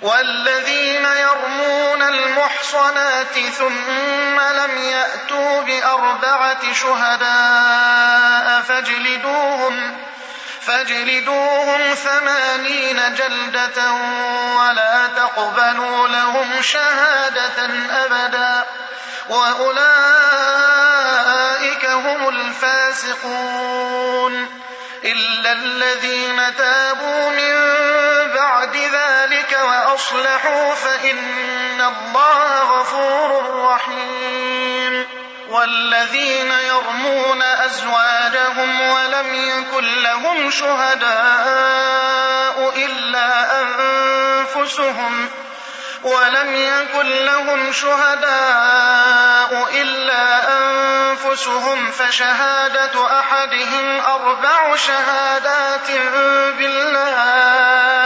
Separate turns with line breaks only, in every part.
والذين يرمون المحصنات ثم لم يأتوا بأربعة شهداء فاجلدوهم فاجلدوهم ثمانين جلدة ولا تقبلوا لهم شهادة أبدا. وأولئك هم الفاسقون. إلا الذين تابوا من وأصلحوا فإن الله غفور رحيم. والذين يرمون أزواجهم ولم يكن لهم شهداء إلا أنفسهم ولم يكن لهم شهداء إلا أنفسهم فشهادة أحدهم أربع شهادات بالله.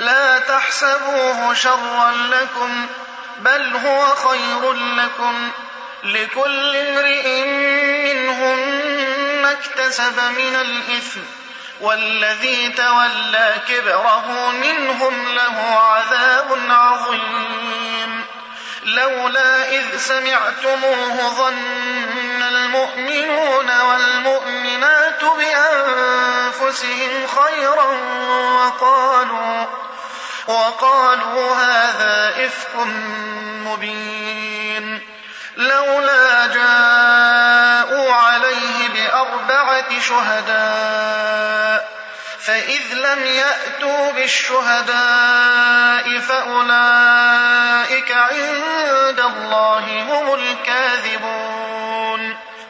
لا تحسبوه شرا لكم بل هو خير لكم. لكل امرئ منهم ما اكتسب من الإثم والذي تولى كبره منهم له عذاب عظيم. لولا إذ سمعتموه ظن المؤمنون والمؤمنات بأنفسهم خيرا وقالوا وقالوا هذا إفك مبين لولا جاءوا عليه بأربعة شهداء فإذ لم يأتوا بالشهداء فأولئك عند الله هم الكاذبون.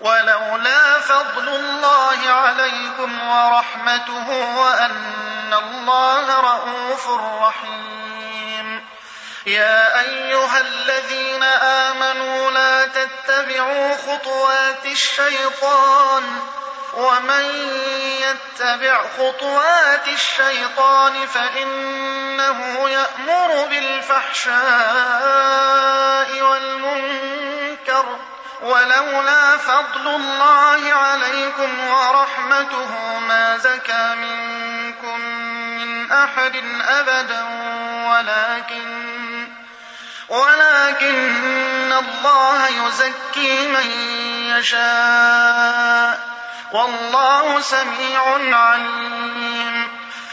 ولولا فضل الله عليكم ورحمته وأن الله رءوف رحيم. يا أيها الذين آمنوا لا تتبعوا خطوات الشيطان ومن يتبع خطوات الشيطان فإنه يأمر بالفحشاء والمنكر ولولا فضل الله عليكم ورحمته ما زكى منكم من أحد أبدا ولكن ولكن الله يزكي من يشاء والله سميع عليم.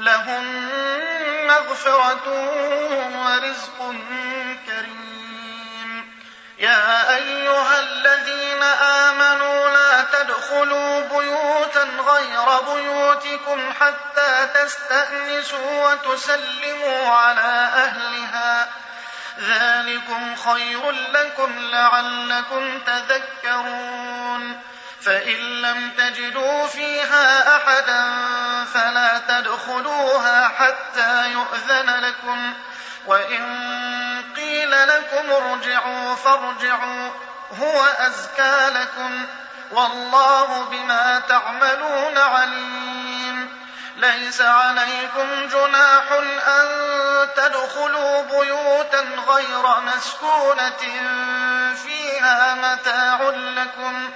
لهم مغفرة ورزق كريم. يا أيها الذين آمنوا لا تدخلوا بيوتا غير بيوتكم حتى تستأنسوا وتسلموا على أهلها. ذلكم خير لكم لعلكم تذكرون. فإن لم تجدوا فيها أحدا تدخلوها حتى يؤذن لكم. وإن قيل لكم ارجعوا فارجعوا هو أزكى لكم. والله بما تعملون عليم. ليس عليكم جناح أن تدخلوا بيوتا غير مسكونة فيها متاع لكم.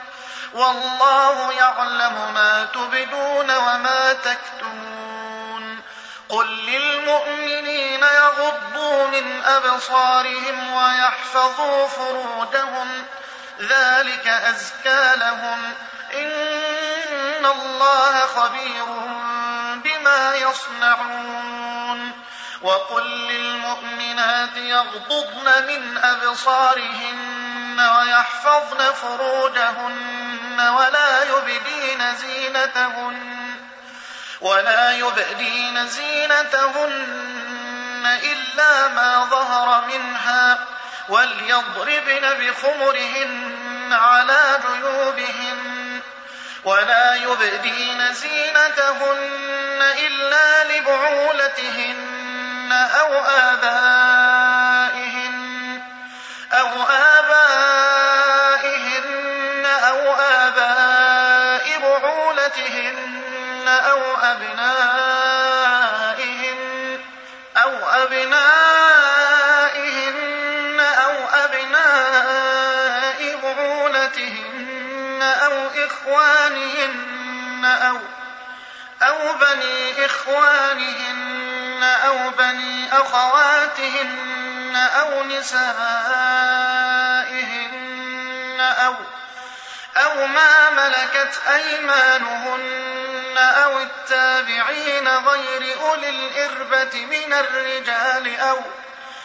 والله يعلم ما تبدون وما تكتمون. قل للمؤمنين يغضوا من أبصارهم ويحفظوا فروجهم ذلك أزكى لهم إن الله خبير بما يصنعون وقل للمؤمنات يغضضن من أبصارهن ويحفظن فروجهن ولا يبدين زينتهن ولا يبدين زينتهن إلا ما ظهر منها وليضربن بخمرهن على جيوبهن ولا يبدين زينتهن إلا لبعولتهن أو آبائهن بعولتهن أو إخوانهن أو أو بني إخوانهن أو بني أخواتهن أو نسائهن أو أو ما ملكت أيمانهن أو التابعين غير أولي الإربة من الرجال أو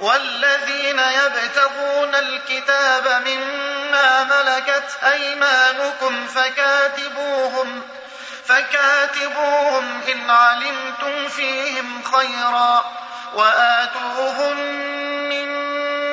والذين يبتغون الكتاب مما ملكت أيمانكم فكاتبوهم فكاتبوهم إن علمتم فيهم خيرا وآتوهم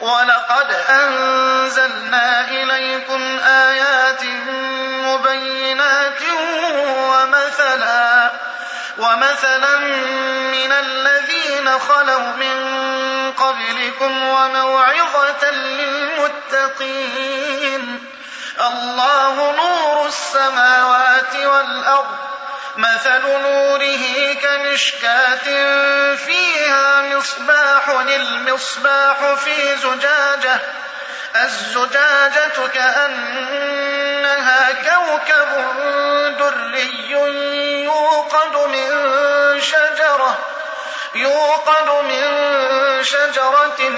ولقد أنزلنا إليكم آيات مبينات ومثلا ومثلا من الذين خلوا من قبلكم وموعظة للمتقين. الله نور السماوات والأرض. مثل نوره كمشكاة فيها مصباح المصباح في زجاجة الزجاجة كأنها كوكب دري يوقد من شجرة يوقد من شجرة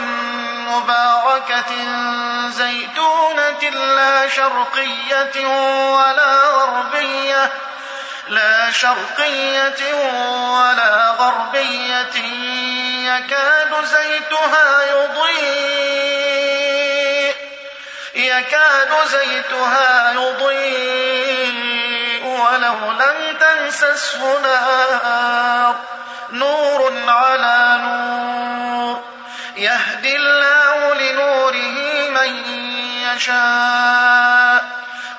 مباركة زيتونة لا شرقية ولا غربية لا شرقية ولا غربية. يكاد زيتها يضيء. يكاد زيتها يضيء ولو لم تمسسه نار. نور على نور. يهدي الله لنوره من يشاء.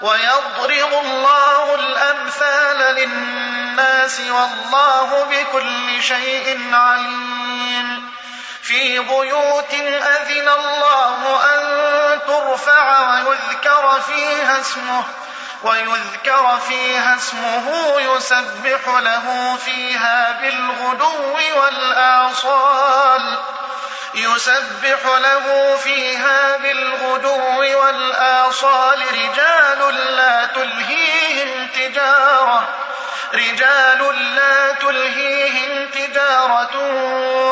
ويضرب الله الأمثال للناس والله بكل شيء عليم. في بيوت أذن الله أن ترفع ويذكر فيها اسمه ويذكر فيها اسمه يسبح له فيها بالغدو والآصال. يسبح له فيها بالغدو والآصال رجال لا تلهيهم تجارة رجال لا تلهيهم تجارة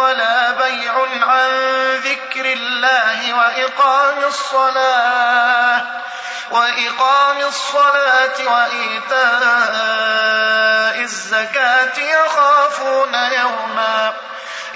ولا بيع عن ذكر الله وإقام الصلاة وإقام الصلاة وإيتاء الزكاة يخافون يوما.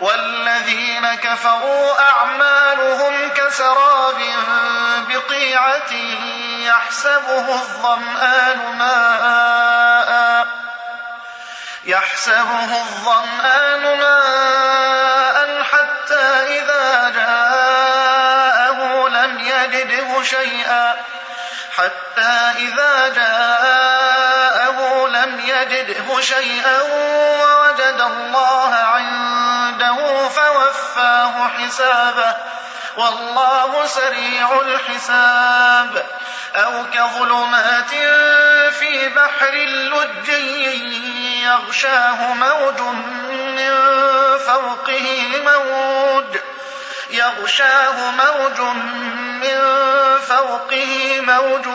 والذين كفروا أعمالهم كسراب بقيعة يحسبه الظمآن ماء يحسبه الظمآن ماء حتى إذا جاءه لم يجده شيئا حتى إذا جاءه لم يجده شيئا ووجد الله فوفاه حسابه والله سريع الحساب أو كظلمات في بحر لج يغشاه موج من فوقه موج يغشاه موج من فوقه موج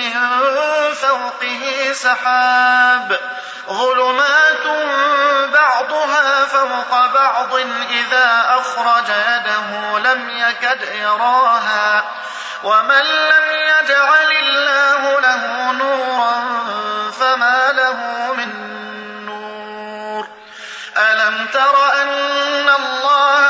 من فوقه سحاب ظلمات بعضها فوق بعض إذا أخرج يده لم يكد يراها ومن لم يجعل الله له نورا فما له من نور ألم تر أن الله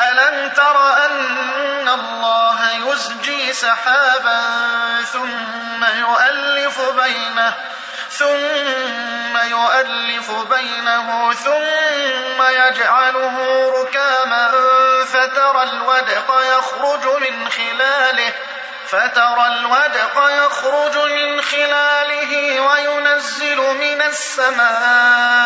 ألم تر أن الله يزجي سحابا ثم يؤلف بينه ثم يؤلف بينه ثم يجعله ركاما فترى الودق يخرج من خلاله فترى الودق يخرج من خلاله وينزل من السماء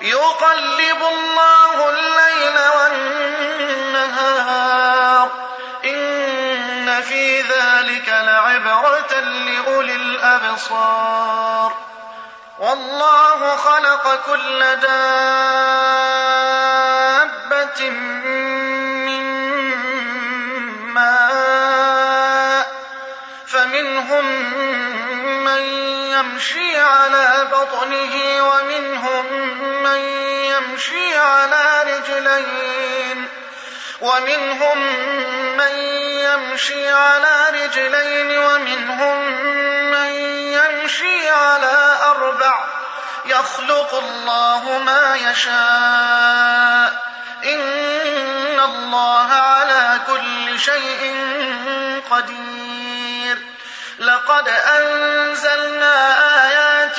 يقلب الله الليل والنهار. إن في ذلك لعبرة لأولي الأبصار. والله خلق كل دابة من ماء فمنهم من يمشي على بطنه ومنهم من يمشي على رجلين ومنهم من يمشي على رجلين ومنهم من يمشي على أربع يخلق الله ما يشاء إن الله على كل شيء قدير لقد أنزلنا آيات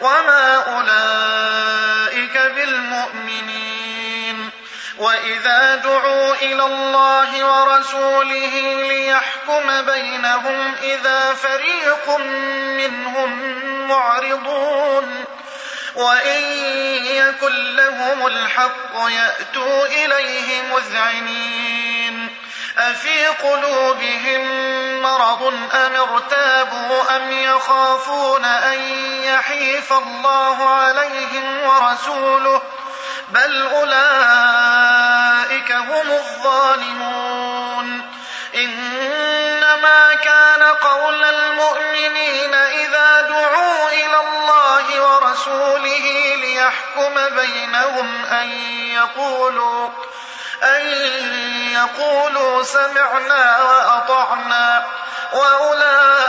وما أولئك بالمؤمنين وإذا دعوا إلى الله ورسوله ليحكم بينهم إذا فريق منهم معرضون وإن يكن لهم الحق يأتوا إليه مذعنين أفي قلوبهم مرض أم ارتابوا أم يخافون أن يحيف الله عليهم ورسوله بل أولئك هم الظالمون. إنما كان قول المؤمنين إذا دعوا إلى الله ورسوله ليحكم يحكم بينهم أن يقولوا أن يقولوا سمعنا وأطعنا. وأولئك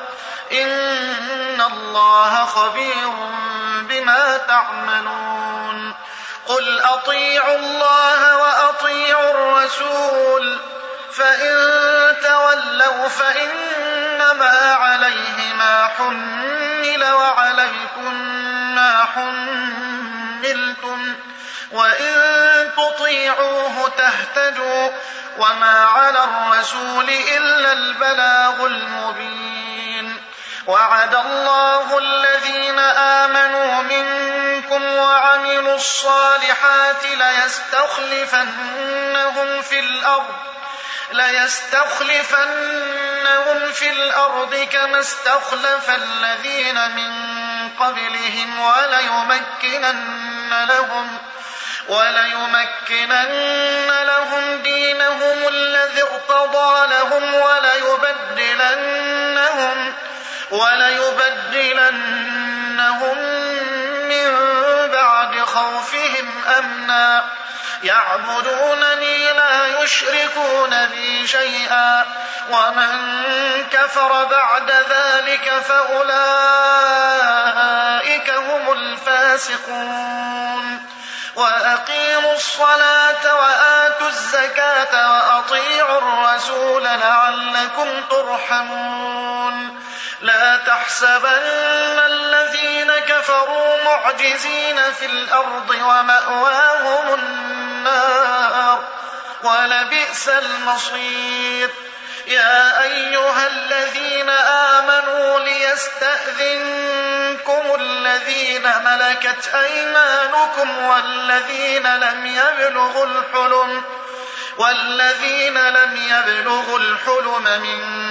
إن الله خبير بما تعملون قل أطيعوا الله وأطيعوا الرسول فإن تولوا فإنما عليه ما حمل وعليكم ما حملتم وإن تطيعوه تهتدوا وما على الرسول إلا البلاغ المبين وعد الله الذين آمنوا منكم وعملوا الصالحات ليستخلفنهم في الأرض ليستخلفنهم في الأرض كما استخلف الذين من قبلهم وليمكنن لهم وليمكنن لهم دينهم الذي ارتضى لهم وليبدلنهم وليبدلنهم من بعد خوفهم أمنا. يعبدونني لا يشركون بي شيئا. ومن كفر بعد ذلك فأولئك هم الفاسقون. وأقيموا الصلاة وآتوا الزكاة وأطيعوا الرسول لعلكم ترحمون. لا تحسبن الذين كفروا معجزين في الأرض ومأواهم النار ولبئس المصير. يا أيها الذين آمنوا ليستأذنكم الذين ملكت أيمانكم والذين لم يبلغوا الحلم والذين لم يبلغوا الحلم منكم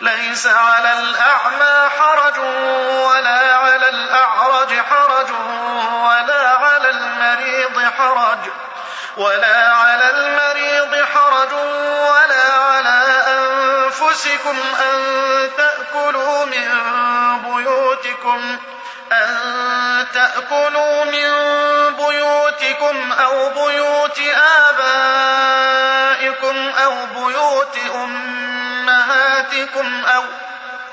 ليس على الأعمى حرج ولا على الأعرج حرج ولا على المريض حرج ولا على المريض حرج ولا على أنفسكم أن تأكلوا من بيوتكم أن تأكلوا من بيوتكم أو بيوت آبائكم أو بيوت أمهاتكم أو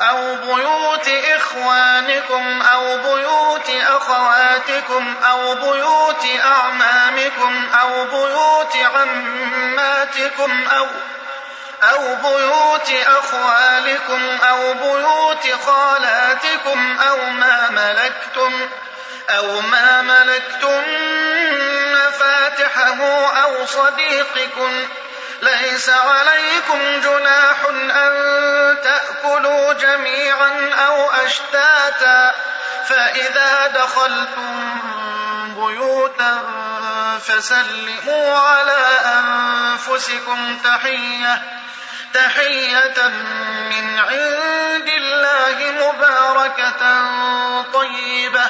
أو بيوت إخوانكم أو بيوت أخواتكم أو بيوت أعمامكم أو بيوت عماتكم أو أو بيوت أخوالكم أو بيوت خالاتكم أو ما ملكتم أو ما ملكتم مفاتحه أو صديقكم ليس عليكم جناح أن تأكلوا جميعا أو أشتاتا فإذا دخلتم بيوتا فسلموا على أنفسكم تحية تحية من عند الله مباركة طيبة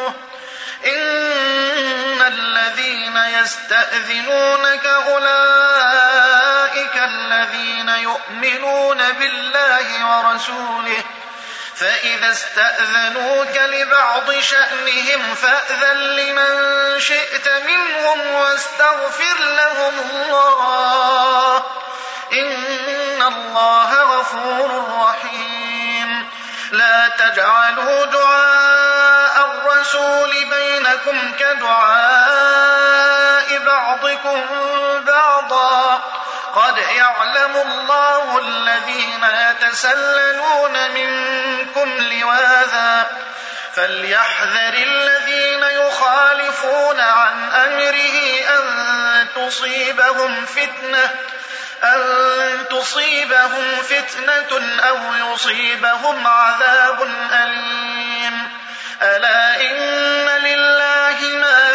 يستأذنونك أولئك الذين يؤمنون بالله ورسوله. فإذا استأذنوك لبعض شأنهم فأذن لمن شئت منهم واستغفر لهم الله. إن الله غفور رحيم. لا تجعلوا دعاء الرسول بينكم كدعاء بعضكم بعضا. قد يعلم الله الذين يتسللون منكم لواذا. فليحذر الذين يخالفون عن أمره أن تصيبهم فتنة أن تصيبهم فتنة أو يصيبهم عذاب أليم. ألا إن لله ما